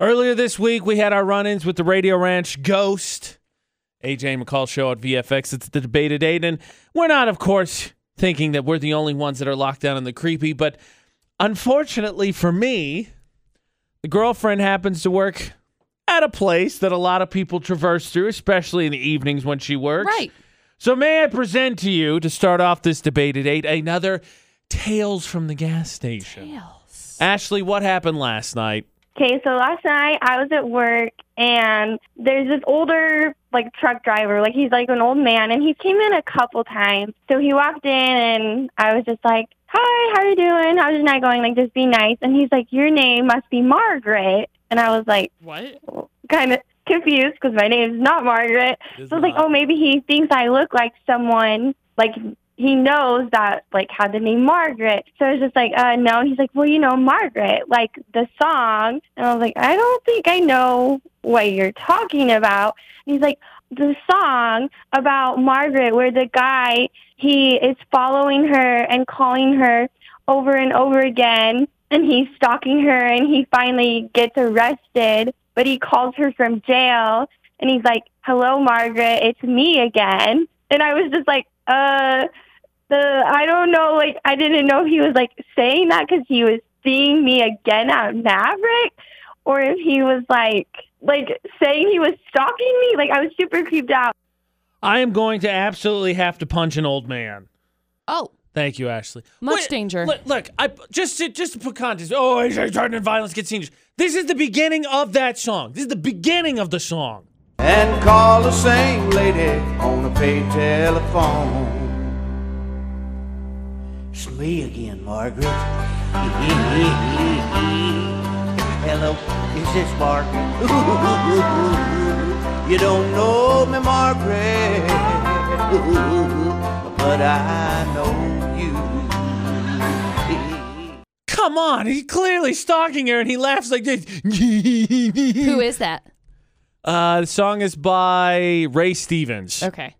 Earlier this week, we had our run ins with the Radio Ranch Ghost. AJ McCall show at VFX. It's the debate at 8. And we're not, of course, thinking that we're the only ones that are locked down in the creepy, but unfortunately for me, the girlfriend happens to work at a place that a lot of people traverse through, especially in the evenings when she works. Right. So, may I present to you, to start off this debate at 8, another Tales from the Gas Station. Tales. Ashley, what happened last night? Okay, so last night I was at work and there's this older like truck driver, like he's like an old man and he came in a couple times. So he walked in and I was just like, "Hi, how are you doing? How's your night going?" Like just be nice. And he's like, "Your name must be Margaret." And I was like, What? kind of confused because my name's not Margaret. It's So I was like, oh, maybe he thinks I look like someone, like he knows that, like, had the name Margaret. So I was just like, uh, no. He's like, well, you know, Margaret, like the song. And I was like, I don't think I know what you're talking about. And he's like, the song about Margaret, where the guy, he is following her and calling her over and over again. And he's stalking her and he finally gets arrested, but he calls her from jail and he's like, "Hello, Margaret, it's me again." And I was just like, "Uh, the I don't know, like I didn't know if he was like saying that because he was seeing me again at Maverik, or if he was like like saying he was stalking me. Like I was super creeped out. I am going to absolutely have to punch an old man. Oh, Thank you, Ashley. Much danger. Look, look, I just to, just to put context. Oh, he's starting to violence gets dangerous. This is the beginning of that song. This is the beginning of the song. and call the same lady on a paid telephone. It's me again, Margaret. Hello, is this Margaret? you don't know me, Margaret, but I know you. Come on, he's clearly stalking her, and he laughs like this. who is that? Uh, the song is by Ray Stevens. Okay.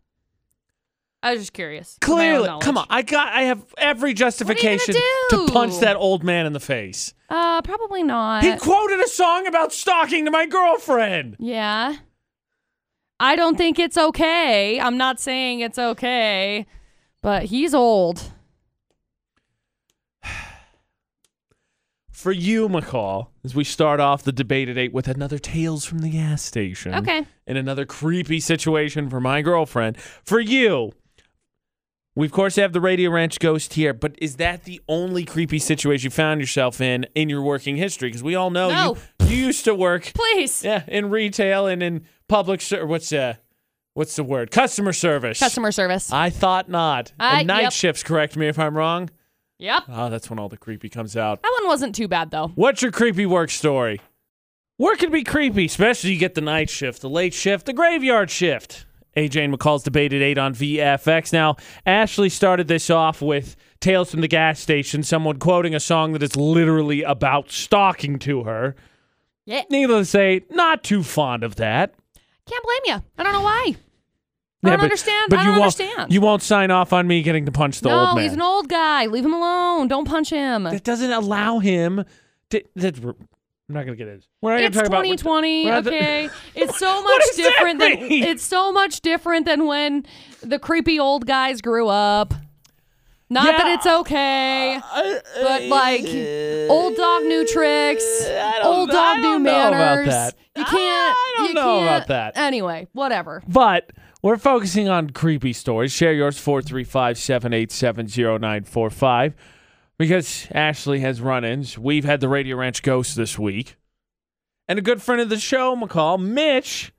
I was just curious. Clearly, come on. I got. I have every justification do? to punch that old man in the face. Uh, probably not. He quoted a song about stalking to my girlfriend. yeah. I don't think it's okay. I'm not saying it's okay, but he's old. For you, McCall, as we start off the debate at eight with another Tales from the Gas Station. Okay. And another creepy situation for my girlfriend. For you, we of course have the Radio Ranch ghost here, but is that the only creepy situation you found yourself in in your working history? Because we all know No. you, you used to work Please. yeah, in retail and in public ser- what's uh what's the word? Customer service. Customer service. I thought not. Uh, and night yep. shifts, correct me if I'm wrong. yep. Oh, that's when all the creepy comes out. That one wasn't too bad though. What's your creepy work story? Work can be creepy, especially you get the night shift, the late shift, the graveyard shift. AJ and McCall's debate at 8 on VFX. Now, Ashley started this off with Tales from the Gas Station, someone quoting a song that is literally about stalking to her. Yeah. Needless to say, not too fond of that. Can't blame you. I don't know why. I Yeah, don't but- understand. But I you don't won't, understand. You won't sign off on me getting to punch the no, old man. No, he's an old guy. Leave him alone. Don't punch him. that doesn't allow him to. That, I'm not going to get it. We're not It's to talk about. 2020. we're not- okay, it's so much different than mean? it's so much different than when the creepy old guys grew up. Not that it's okay, uh, uh, but like old dog new tricks, old dog new about manners. that. You can't. I don't you know about can't- that. Anyway, whatever. But we're focusing on creepy stories. Share yours 435 787 0945 because Ashley has run ins. We've had the Radio Ranch Ghost this week. And a good friend of the show, McCall, Mitch,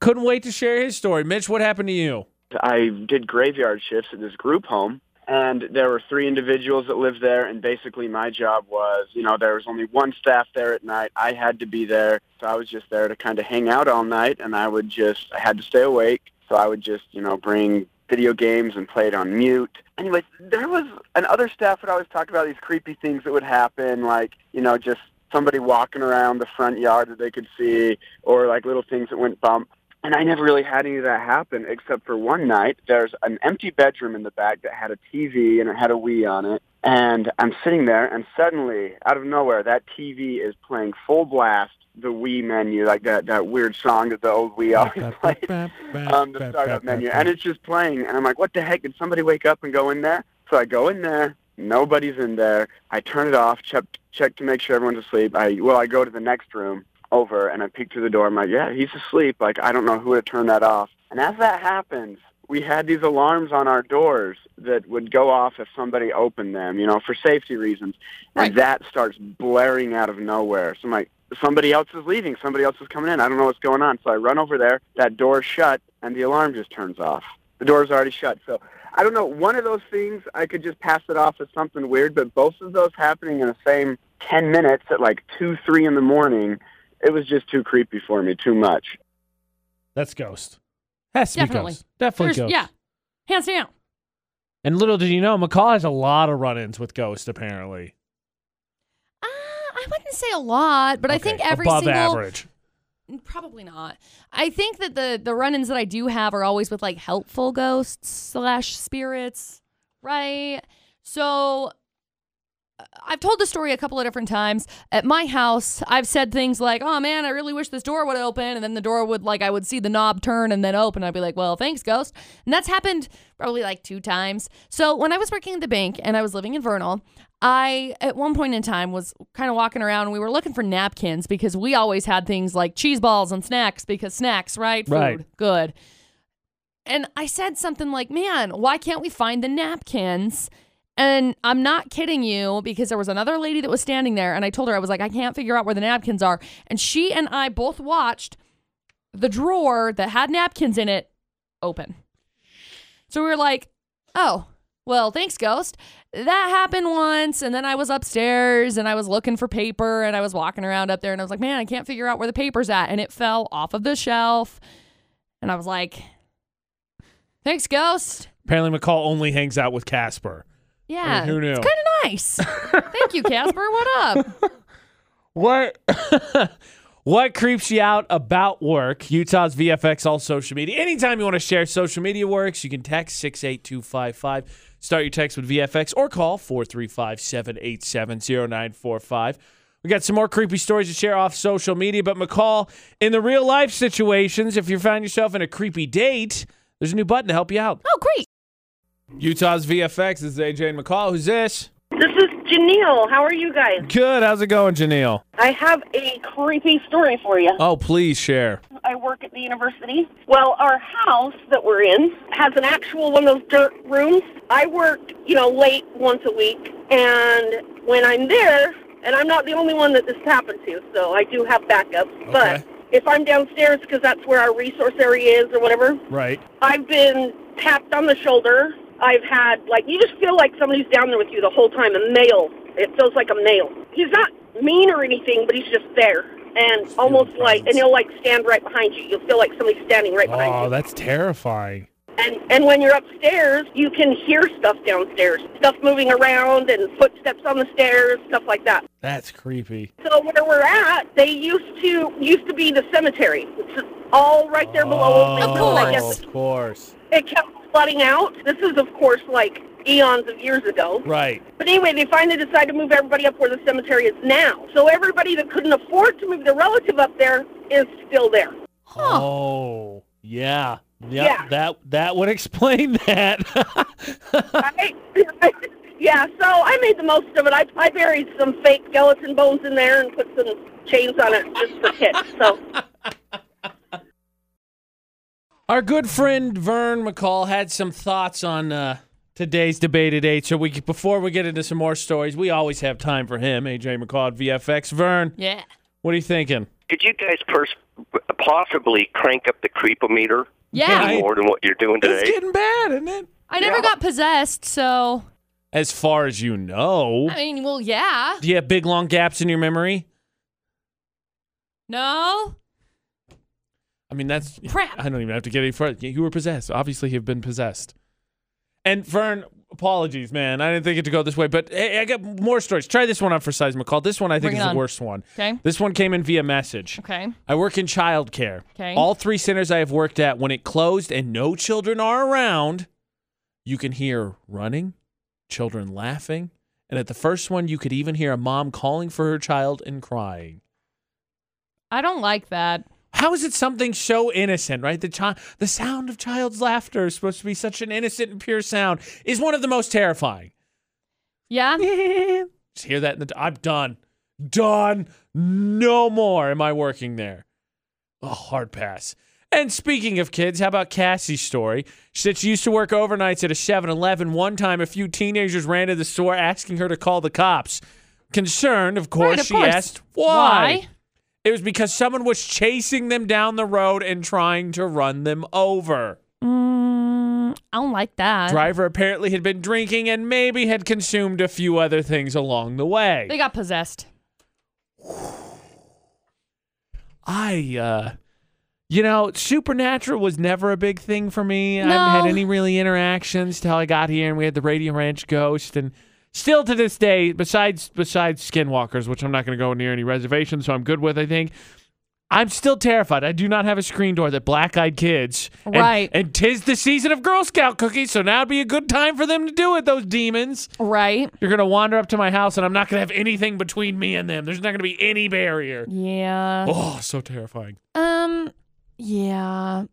couldn't wait to share his story. Mitch, what happened to you? I did graveyard shifts at this group home, and there were three individuals that lived there, and basically my job was, you know, there was only one staff there at night. I had to be there, so I was just there to kind of hang out all night, and I would just, I had to stay awake, so I would just, you know, bring video games and play it on mute. Anyways, there was, and other staff would always talk about these creepy things that would happen, like, you know, just somebody walking around the front yard that they could see, or like little things that went bump. And I never really had any of that happen, except for one night. There's an empty bedroom in the back that had a TV and it had a Wii on it. And I'm sitting there, and suddenly, out of nowhere, that TV is playing full blast the Wii menu, like that that weird song that the old Wii always plays, um, the startup menu, and it's just playing, and I'm like, what the heck? Did somebody wake up and go in there? So I go in there, nobody's in there. I turn it off, check check to make sure everyone's asleep. I well, I go to the next room over, and I peek through the door. I'm like, yeah, he's asleep. Like I don't know who to turn that off. And as that happens, we had these alarms on our doors that would go off if somebody opened them, you know, for safety reasons. And that starts blaring out of nowhere. So I'm like, somebody else is leaving. Somebody else is coming in. I don't know what's going on. So I run over there. That door's shut, and the alarm just turns off. The door's already shut. So I don't know. One of those things, I could just pass it off as something weird, but both of those happening in the same 10 minutes at like 2, 3 in the morning, it was just too creepy for me, too much. That's Ghost. Has to Definitely. be Ghost. Definitely There's- Ghost. yeah, hands down. And little did you know, McCall has a lot of run-ins with Ghost. Apparently, I wouldn't say a lot, but I think every above single average. Probably not. I think that the the run-ins that I do have are always with like helpful ghosts slash spirits, right? So I've told the story a couple of different times. At my house, I've said things like, "Oh man, I really wish this door would open," and then the door would like I would see the knob turn and then open. I'd be like, "Well, thanks, ghost." And that's happened probably like two times. So when I was working at the bank and I was living in Vernal, I at one point in time was kind of walking around and we were looking for napkins because we always had things like cheese balls and snacks because snacks, right? Food, Right. good. And I said something like, "Man, why can't we find the napkins?" And I'm not kidding you because there was another lady that was standing there and I told her I was like, "I can't figure out where the napkins are." And she and I both watched the drawer that had napkins in it open. So we were like, "Oh, well, thanks, ghost." That happened once, and then I was upstairs and I was looking for paper and I was walking around up there and I was like, "Man, I can't figure out where the paper's at." And it fell off of the shelf. And I was like, "Thanks, ghost." Apparently, McCall only hangs out with Casper. Yeah. who knew? It's kind of nice. Thank you, Casper. What up? What? what creeps you out about work? Utah's VFX, all social media. Anytime you want to share social media works, you can text 68255. Start your text with VFX or call 435 787 0945. We got some more creepy stories to share off social media, but McCall, in the real life situations, if you find yourself in a creepy date, there's a new button to help you out. Oh, great. Utah's VFX this is AJ McCall. Who's this? This is Janelle. How are you guys? Good. How's it going, Janelle? I have a creepy story for you. Oh, please share. I work at the university. Well, our house that we're in has an actual one of those dirt rooms. I work, you know, late once a week, and when I'm there, and I'm not the only one that this happened to, so I do have backups. But if I'm downstairs because that's where our resource area is or whatever, Right. I've been tapped on the shoulder. I've had like you just feel like somebody's down there with you the whole time. A male. It feels like a male. He's not mean or anything, but he's just there and almost like and he'll like stand right behind you. You'll feel like somebody's standing right behind oh, you. Oh, that's terrifying. And and when you're upstairs, you can hear stuff downstairs, stuff moving around and footsteps on the stairs, stuff like that. That's creepy. So where we're at, they used to used to be the cemetery. It's all right there below. Of us. course. Of course. it kept flooding out. This is, of course, like eons of years ago. Right. But anyway, they finally decided to move everybody up where the cemetery is now. So everybody that couldn't afford to move their relative up there is still there. Oh, yeah. Yep, Yeah. That that would explain that. I, yeah, so I made the most of it. I, I buried some fake skeleton bones in there and put some chains on it just for kicks. So Our good friend Vern McCall had some thoughts on uh, today's debate at eight. So we before we get into some more stories, we always have time for him. AJ McCall at VFX. Vern, Yeah. what are you thinking? Could you guys first possibly crank up the creepometer Yeah. Right. more than what you're doing today. It's getting bad, isn't it? I never got possessed, so As far as you know, I mean, well, yeah. do you have big long gaps in your memory? No. I mean, that's Crap. I don't even have to get any further. You were possessed. Obviously, you've been possessed. And Vern, apologies, man. I didn't think it to go this way, but hey, I got more stories. Try this one on for size McCall. This one I think Bring is the on. worst one. Okay. This one came in via message. Okay. I work in childcare. Okay. All three centers I have worked at, when it closed and no children are around, you can hear running, children laughing, and at the first one, you could even hear a mom calling for her child and crying. I don't like that. How is it something so innocent, right? The chi- the sound of child's laughter is supposed to be such an innocent and pure sound is one of the most terrifying. Yeah. Just hear that in the I'm done. Done. No more am I working there. Oh, hard pass. And speaking of kids, how about Cassie's story? She said she used to work overnights at a 7 Eleven. One time, a few teenagers ran to the store asking her to call the cops. Concerned, of course, Right, of she course. asked why. It was because someone was chasing them down the road and trying to run them over. Mm, I don't like that. Driver apparently had been drinking and maybe had consumed a few other things along the way. They got possessed. I, uh, you know, supernatural was never a big thing for me. I haven't had any really interactions till I got here, and we had the Radio Ranch ghost, and still to this day, besides besides skinwalkers, which I'm not going to go near any reservations, so I'm good with. I think I'm still terrified. I do not have a screen door that black-eyed kids. and- Right. And, tis the season of Girl Scout cookies, so now would be a good time for them to do it. Those demons. Right. You're gonna wander up to my house, and I'm not gonna have anything between me and them. There's not gonna be any barrier. Yeah. Oh, so terrifying. Um. Yeah.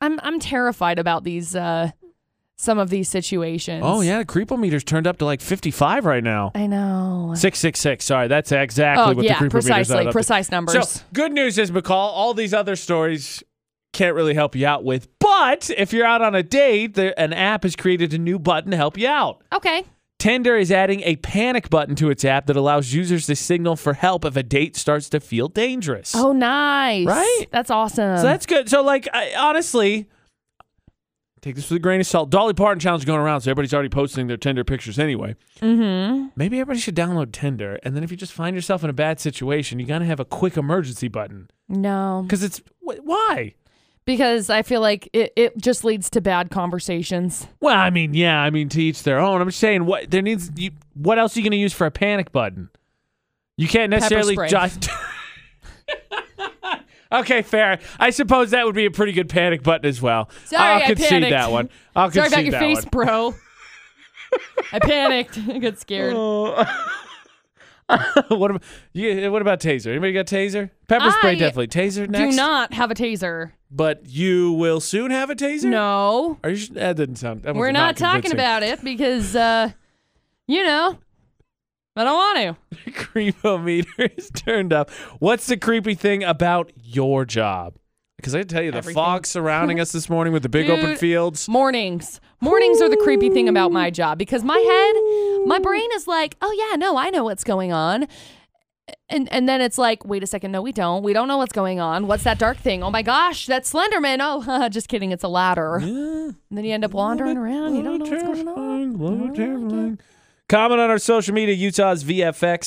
I'm I'm terrified about these uh some of these situations. Oh yeah, the creepometer's turned up to like 55 right now. I know. 666. Sorry, that's exactly oh what yeah, the creepometer's precisely. at up to. Precise numbers. So good news is, McCall, all these other stories can't really help you out with. But if you're out on a date, there, an app has created a new button to help you out. okay. Tinder is adding a panic button to its app that allows users to signal for help if a date starts to feel dangerous. Oh, nice. Right? That's awesome. So that's good. So, like, I, honestly, take this with a grain of salt. Dolly Parton challenge going around, so everybody's already posting their Tinder pictures anyway. mm-hmm. Maybe everybody should download Tinder, and then if you just find yourself in a bad situation, you gotta have a quick emergency button No. because it's wh- why. Because I feel like it, it just leads to bad conversations. Well, I mean, yeah, I mean to each their own. I'm just saying, what there needs. You, what else are you gonna use for a panic button? You can't necessarily just. okay, fair. I suppose that would be a pretty good panic button as well. Sorry, I'll I concede panicked. that one. I'll Sorry about your that face, one. bro. I panicked. I got scared. what about you, what about taser? Anybody got taser? Pepper spray I definitely. Taser next. Do not have a taser. But you will soon have a taser. No. Are you? That didn't sound. That We're not, talking about it because, uh, you know, I don't want to. The creepometer is turned up. What's the creepy thing about your job? Because I tell you, the Everything. fog surrounding us this morning with the big open fields. Mornings. Mornings are the creepy thing about my job because my head, my brain is like, oh yeah, no, I know what's going on. And and then it's like, wait a second, no, we don't. We don't know what's going on. What's that dark thing? Oh my gosh, that's Slenderman. Oh, just kidding, it's a ladder. Yeah, And then you end up wandering around. You don't know what's going on. little I don't like terrifying. Comment on our social media, Utah's VFX.